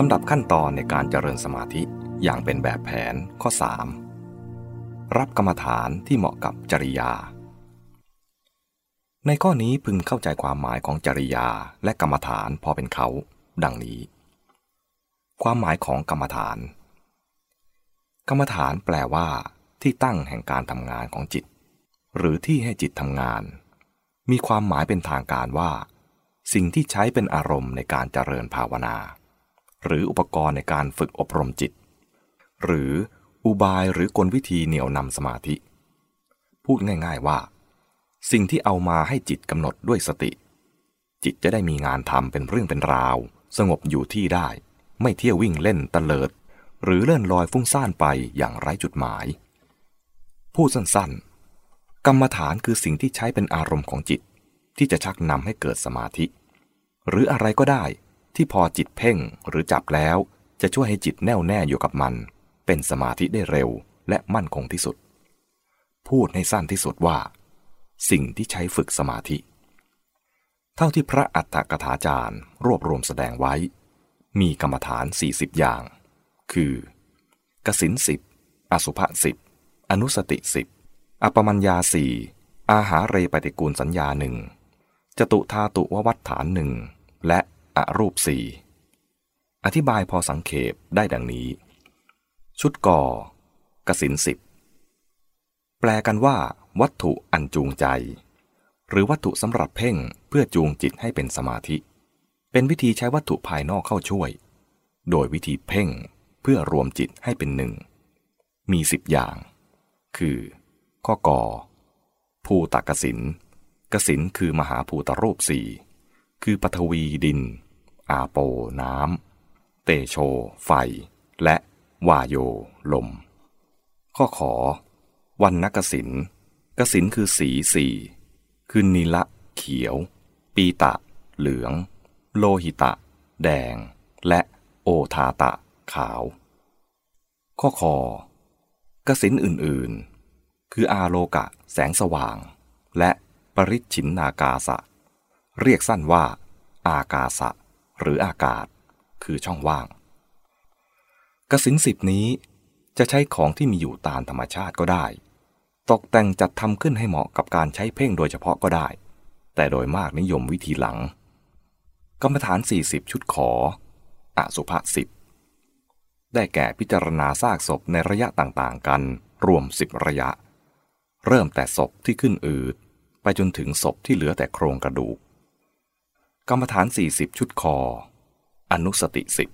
ลำดับขั้นตอนในการเจริญสมาธิอย่างเป็นแบบแผนข้อ 3. รับกรรมฐานที่เหมาะกับจริยา ในข้อนี้พึงเข้าใจความหมายของจริยาและกรรมฐานพอเป็นเขา ดังนี้ ความหมายของกรรมฐาน กรรมฐานแปลว่า ที่ตั้งแห่งการทำงานของจิต หรือที่ให้จิตทำงาน มีความหมายเป็นทางการว่า สิ่งที่ใช้เป็นอารมณ์ในการเจริญภาวนา หรืออุปกรณ์ในการฝึกอบรมจิต หรืออุบายหรือกลวิธีเหนี่ยวนำสมาธิ พูดง่ายๆว่า สิ่งที่เอามาให้จิตกำหนดด้วยสติ จิตจะได้มีงานทำเป็นเรื่องเป็นราว สงบอยู่ที่ได้ ไม่เที่ยววิ่งเล่นตะเลิด หรือเลื่อนลอยฟุ้งซ่านไปอย่างไร้จุดหมาย พูดสั้นๆ กรรมฐานคือสิ่งที่ใช้เป็นอารมณ์ของจิต ที่จะชักนำให้เกิดสมาธิ หรืออะไรก็ได้ ที่พอจิตเพ่งหรือจับแล้ว จะช่วยให้จิตแน่วแน่อยู่กับมัน เป็นสมาธิได้เร็วและมั่นคงที่สุด พูดให้สั้นที่สุดว่า สิ่งที่ใช้ฝึกสมาธิ เท่าที่พระอัฏฐกถาจารย์ รวบรวมแสดงไว้ มีกรรมฐาน 40 อย่าง คือกสินสิบอสุภะสิบอนุสติสิบอปมัญญาสี่อาหารเรปฏิกูลสัญญาหนึ่งจตุธาตุววัฏฐานหนึ่งและ อรูปสี่อธิบายพอสังเขปได้ดังนี้ ชุดก่อกสินสิบแปลกันว่า วัตถุอันจูงใจ หรือวัตถุสำหรับเพ่งเพื่อจูงจิตให้เป็นสมาธิ เป็นวิธีใช้วัตถุภายนอกเข้าช่วย โดยวิธีเพ่งเพื่อรวมจิตให้เป็นหนึ่ง มีสิบอย่าง คือ ข้อกอภูตกสินกสินคือมหาภูตรูปสี่คือปฐวีดิน อาโปน้ำ เตโช ไฟ และวาโย ลม ข้อขอ วันนักสินกสินคือสีสี่ คือนิละ เขียว ปีตะ เหลือง โลหิตะ แดง และโอทาตะ ขาว ข้อคอกสินอื่นๆ คืออาโลกะ แสงสว่าง และปริชินนากาสะ เรียกสั้นว่า อากาสะ หรืออากาศ คือช่องว่าง กระสินสิบนี้จะใช้ของที่มีอยู่ตามธรรมชาติก็ได้ ตกแต่งจัดทำขึ้นให้เหมาะกับการใช้เพ่งโดยเฉพาะก็ได้ แต่โดยมากนิยมวิธีหลัง กรรมฐาน 40 ชุดขอ อสุภะสิบได้แก่พิจารณาซากศพในระยะต่างๆกัน รวมสิบระยะ เริ่มแต่ศพที่ขึ้นอืด ไปจนถึงศพที่เหลือแต่โครงกระดูก กรรมฐาน 40 ชุดคอ อนุสติสิบ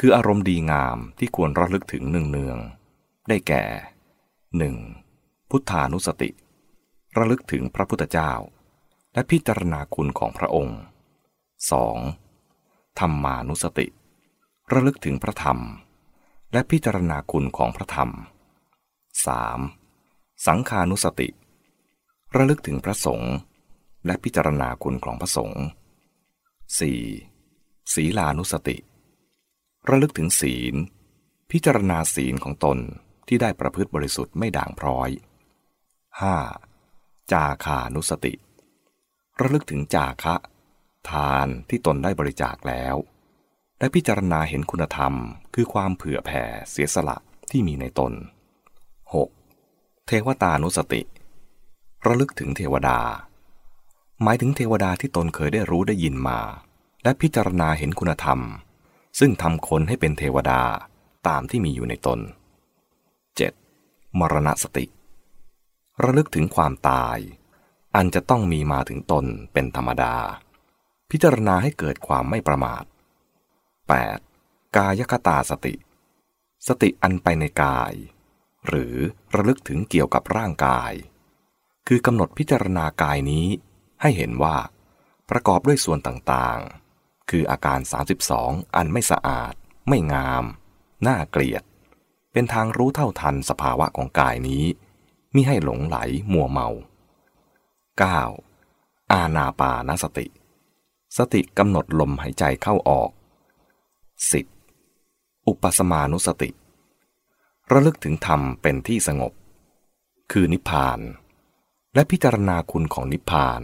คืออารมณ์ดีงามที่ควรระลึกถึงเนืองๆได้แก่ 1. พุทธานุสติ ระลึกถึงพระพุทธเจ้า และพิจารณาคุณของพระองค์ 2. ธรรมานุสติ ระลึกถึงพระธรรม และพิจารณาคุณของพระธรรม 3. สังขานุสติ ระลึกถึงพระสงฆ์และพิจารณาคุณของพระสงฆ์ 4. ศีลานุสติ ระลึกถึงศีล พิจารณาศีลของตนที่ได้ประพฤติบริสุทธิ์ไม่ด่างพร้อย 5. จาคานุสติ ระลึกถึงจาคะ ทานที่ตนได้บริจาคแล้ว และพิจารณาเห็นคุณธรรม คือความเผื่อแผ่เสียสละที่มีในตน 6. เทวตานุสติ ระลึกถึงเทวดา หมายถึงเทวดาที่ตนเคยได้รู้ได้ยินมา และพิจารณาเห็นคุณธรรม ซึ่งทำคนให้เป็นเทวดาตามที่มีอยู่ในตน 7. มรณสติ ระลึกถึงความตาย อันจะต้องมีมาถึงตนเป็นธรรมดา พิจารณาให้เกิดความไม่ประมาท 8. กายคตาสติ สติอันไปในกาย หรือระลึกถึงเกี่ยวกับร่างกาย คือกำหนดพิจารณากายนี้ ให้เห็นว่า ประกอบด้วยส่วนต่างๆ คืออาการ 32 อันไม่สะอาด ไม่งาม น่าเกลียด เป็นทางรู้เท่าทันสภาวะของกายนี้มิให้หลงไหลมัวเมา 9. อาณาปานสติ สติกำหนดลมหายใจเข้าออก 10. อุปสมานุสติ ระลึกถึงธรรมเป็นที่สงบ คือนิพพาน และพิจารณาคุณของนิพพาน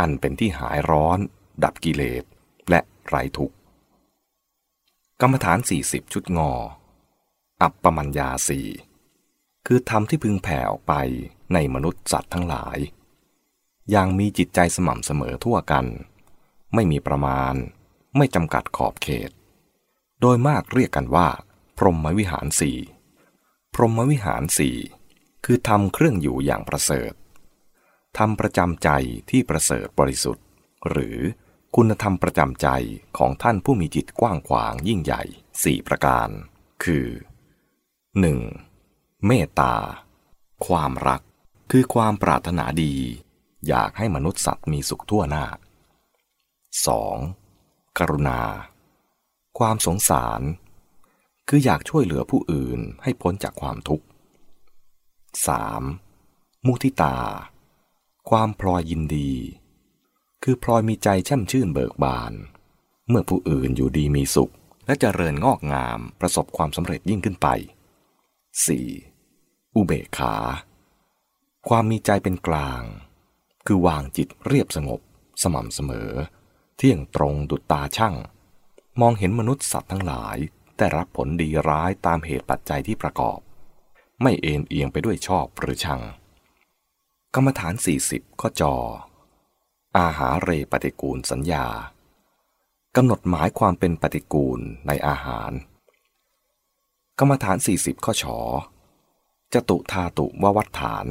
อันเป็นที่หายร้อน ดับกิเลสและไร้ทุกข์กรรมฐาน 40 ชุดงอ อัปปมัญญาสี่คือธรรมที่พึงแผ่ออกไปในมนุษย์สัตว์ทั้งหลาย อย่างมีจิตใจสม่ำเสมอทั่วกัน ไม่มีประมาณ ไม่จำกัดขอบเขต โดยมากเรียกกันว่า พรหมวิหารสี่พรหมวิหารสี่คือทำเครื่องอยู่อย่างประเสริฐ ทำประจำใจที่ประเสริฐบริสุทธิ์ หรือคุณธรรมประจำใจของท่านผู้มีจิตกว้างขวางยิ่งใหญ่สี่ประการ คือ 1. เมตตา ความรัก คือความปรารถนาดี อยากให้มนุษย์สัตว์มีสุขทั่วหน้า 2. กรุณา ความสงสาร คืออยากช่วยเหลือผู้อื่นให้พ้นจากความทุกข์ 3. มุทิตา ความพลอยยินดี คือพลอยมีใจแช่มชื่นเบิกบาน เมื่อผู้อื่นอยู่ดีมีสุข และเจริญงอกงามประสบความสำเร็จยิ่งขึ้นไป 4. อุเบกขา ความมีใจเป็นกลาง คือวางจิตเรียบสงบ สม่ำเสมอ เที่ยงตรงดุจตาช่าง มองเห็นมนุษย์สัตว์ทั้งหลายได้รับผลดีร้ายตามเหตุปัจจัยที่ประกอบ ไม่เอ็นเอียงไปด้วยชอบหรือชัง กรรมฐาน 40 ข้อจอ อาหารเรปฏิกูลสัญญากำหนดหมายความเป็นปฏิกูลในอาหาร กรรมฐาน 40 ข้อฉอจตุธาตุววัฏฐาน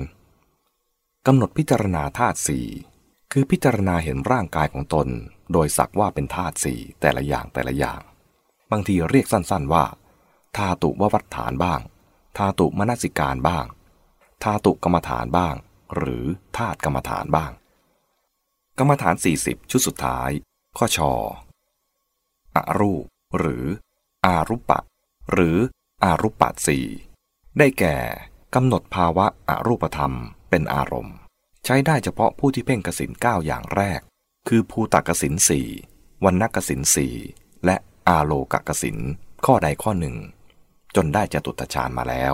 กำหนดพิจารณาธาตุสี่คือพิจารณาเห็นร่างกายของตน โดยสักว่าเป็นธาตุสี่แต่ละอย่างแต่ละอย่าง บางทีเรียกสั้นๆว่าธาตุววัฏฐานบ้างธาตุมนสิการบ้างธาตุกรรมฐานบ้าง หรือธาตุกรรมฐานบ้าง กรรมฐาน 40 ชุดสุดท้าย ข้อชออรูป หรือ อารุปะ หรืออารุปะสี่ได้แก่กำหนดภาวะอรูปธรรมเป็นอารมณ์ ใช้ได้เฉพาะผู้ที่เพ่งกสินเก้าอย่างแรก คือภูตกสินสี่วันนักสินสี่และอาโลกกสินข้อใดข้อหนึ่ง จนได้จตุตฌานมาแล้ว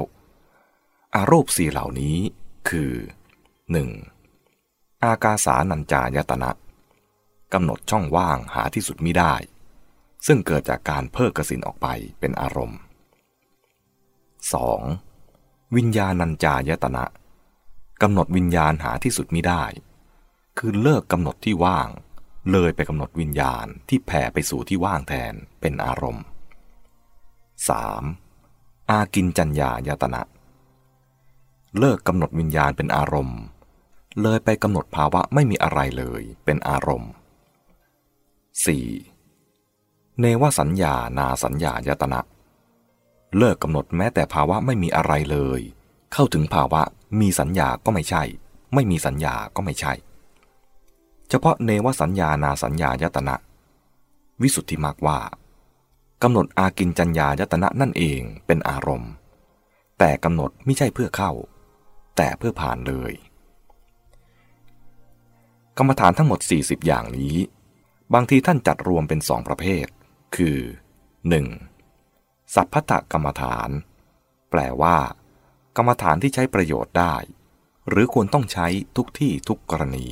อารูปสี่เหล่านี้คือ 1. อากาสานัญจายตนะกำหนดช่องว่างหาที่สุดมิได้ ซึ่งเกิดจากการเพิกกสินออกไปเป็นอารมณ์ 2. วิญญาณัญจายตนะกำหนดวิญญาณหาที่สุดมิได้ คือเลิกกำหนดที่ว่าง เลยไปกำหนดวิญญาณที่แผ่ไปสู่ที่ว่างแทนเป็นอารมณ์ 3. อากินจัญญายตนะ เลิกกำหนดวิญญาณเป็นอารมณ์ เลยไปกำหนดภาวะไม่มีอะไรเลยเป็นอารมณ์ 4. เนวสัญญานาสัญญายตนะเลิกกำหนดแม้แต่ภาวะไม่มีอะไรเลย เข้าถึงภาวะมีสัญญาก็ไม่ใช่ ไม่มีสัญญาก็ไม่ใช่ เฉพาะเนวสัญญานาสัญญายตนะ วิสุทธิมากว่ากำหนดอากินจัญญายตนะนั่นเองเป็นอารมณ์ แต่กำหนดไม่ใช่เพื่อเข้า แต่เพื่อผ่านเลย กรรมฐานทั้งหมด 40 อย่างนี้ บางทีท่านจัดรวมเป็นสองประเภท คือ 1. สัพพะกรรมฐาน แปลว่า กรรมฐานที่ใช้ประโยชน์ได้ หรือควรต้องใช้ทุกที่ทุกกรณี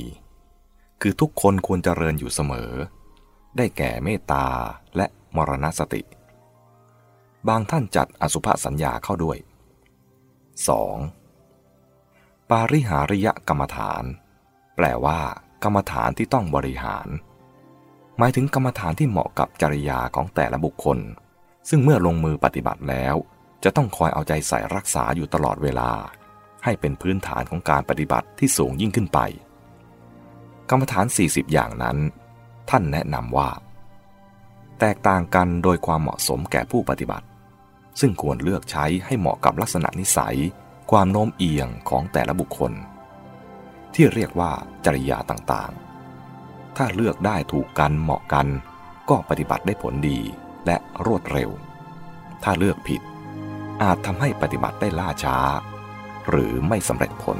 คือทุกคนควรเจริญอยู่เสมอ ได้แก่เมตตาและมรณสติ บางท่านจัดอสุภสัญญาเข้าด้วย 2. ปาริหาริยกรรมฐาน แปลว่า กรรมฐานที่ต้องบริหาร หมายถึงกรรมฐานที่เหมาะกับจริยาของแต่ละบุคคล ซึ่งเมื่อลงมือปฏิบัติแล้ว จะต้องคอยเอาใจใส่รักษาอยู่ตลอดเวลา ให้เป็นพื้นฐานของการปฏิบัติที่สูงยิ่งขึ้นไป กรรมฐาน 40 อย่างนั้น ท่านแนะนำว่า แตกต่างกันโดยความเหมาะสมแก่ผู้ปฏิบัติ ซึ่งควรเลือกใช้ให้เหมาะกับลักษณะนิสัย ความโน้มเอียงของแต่ละบุคคล ที่เรียกว่าจริยาต่างๆ ถ้าเลือกได้ถูกกันเหมาะกัน ก็ปฏิบัติได้ผลดีและรวดเร็ว ถ้าเลือกผิดอาจทำให้ปฏิบัติได้ล่าช้า หรือไม่สำเร็จผล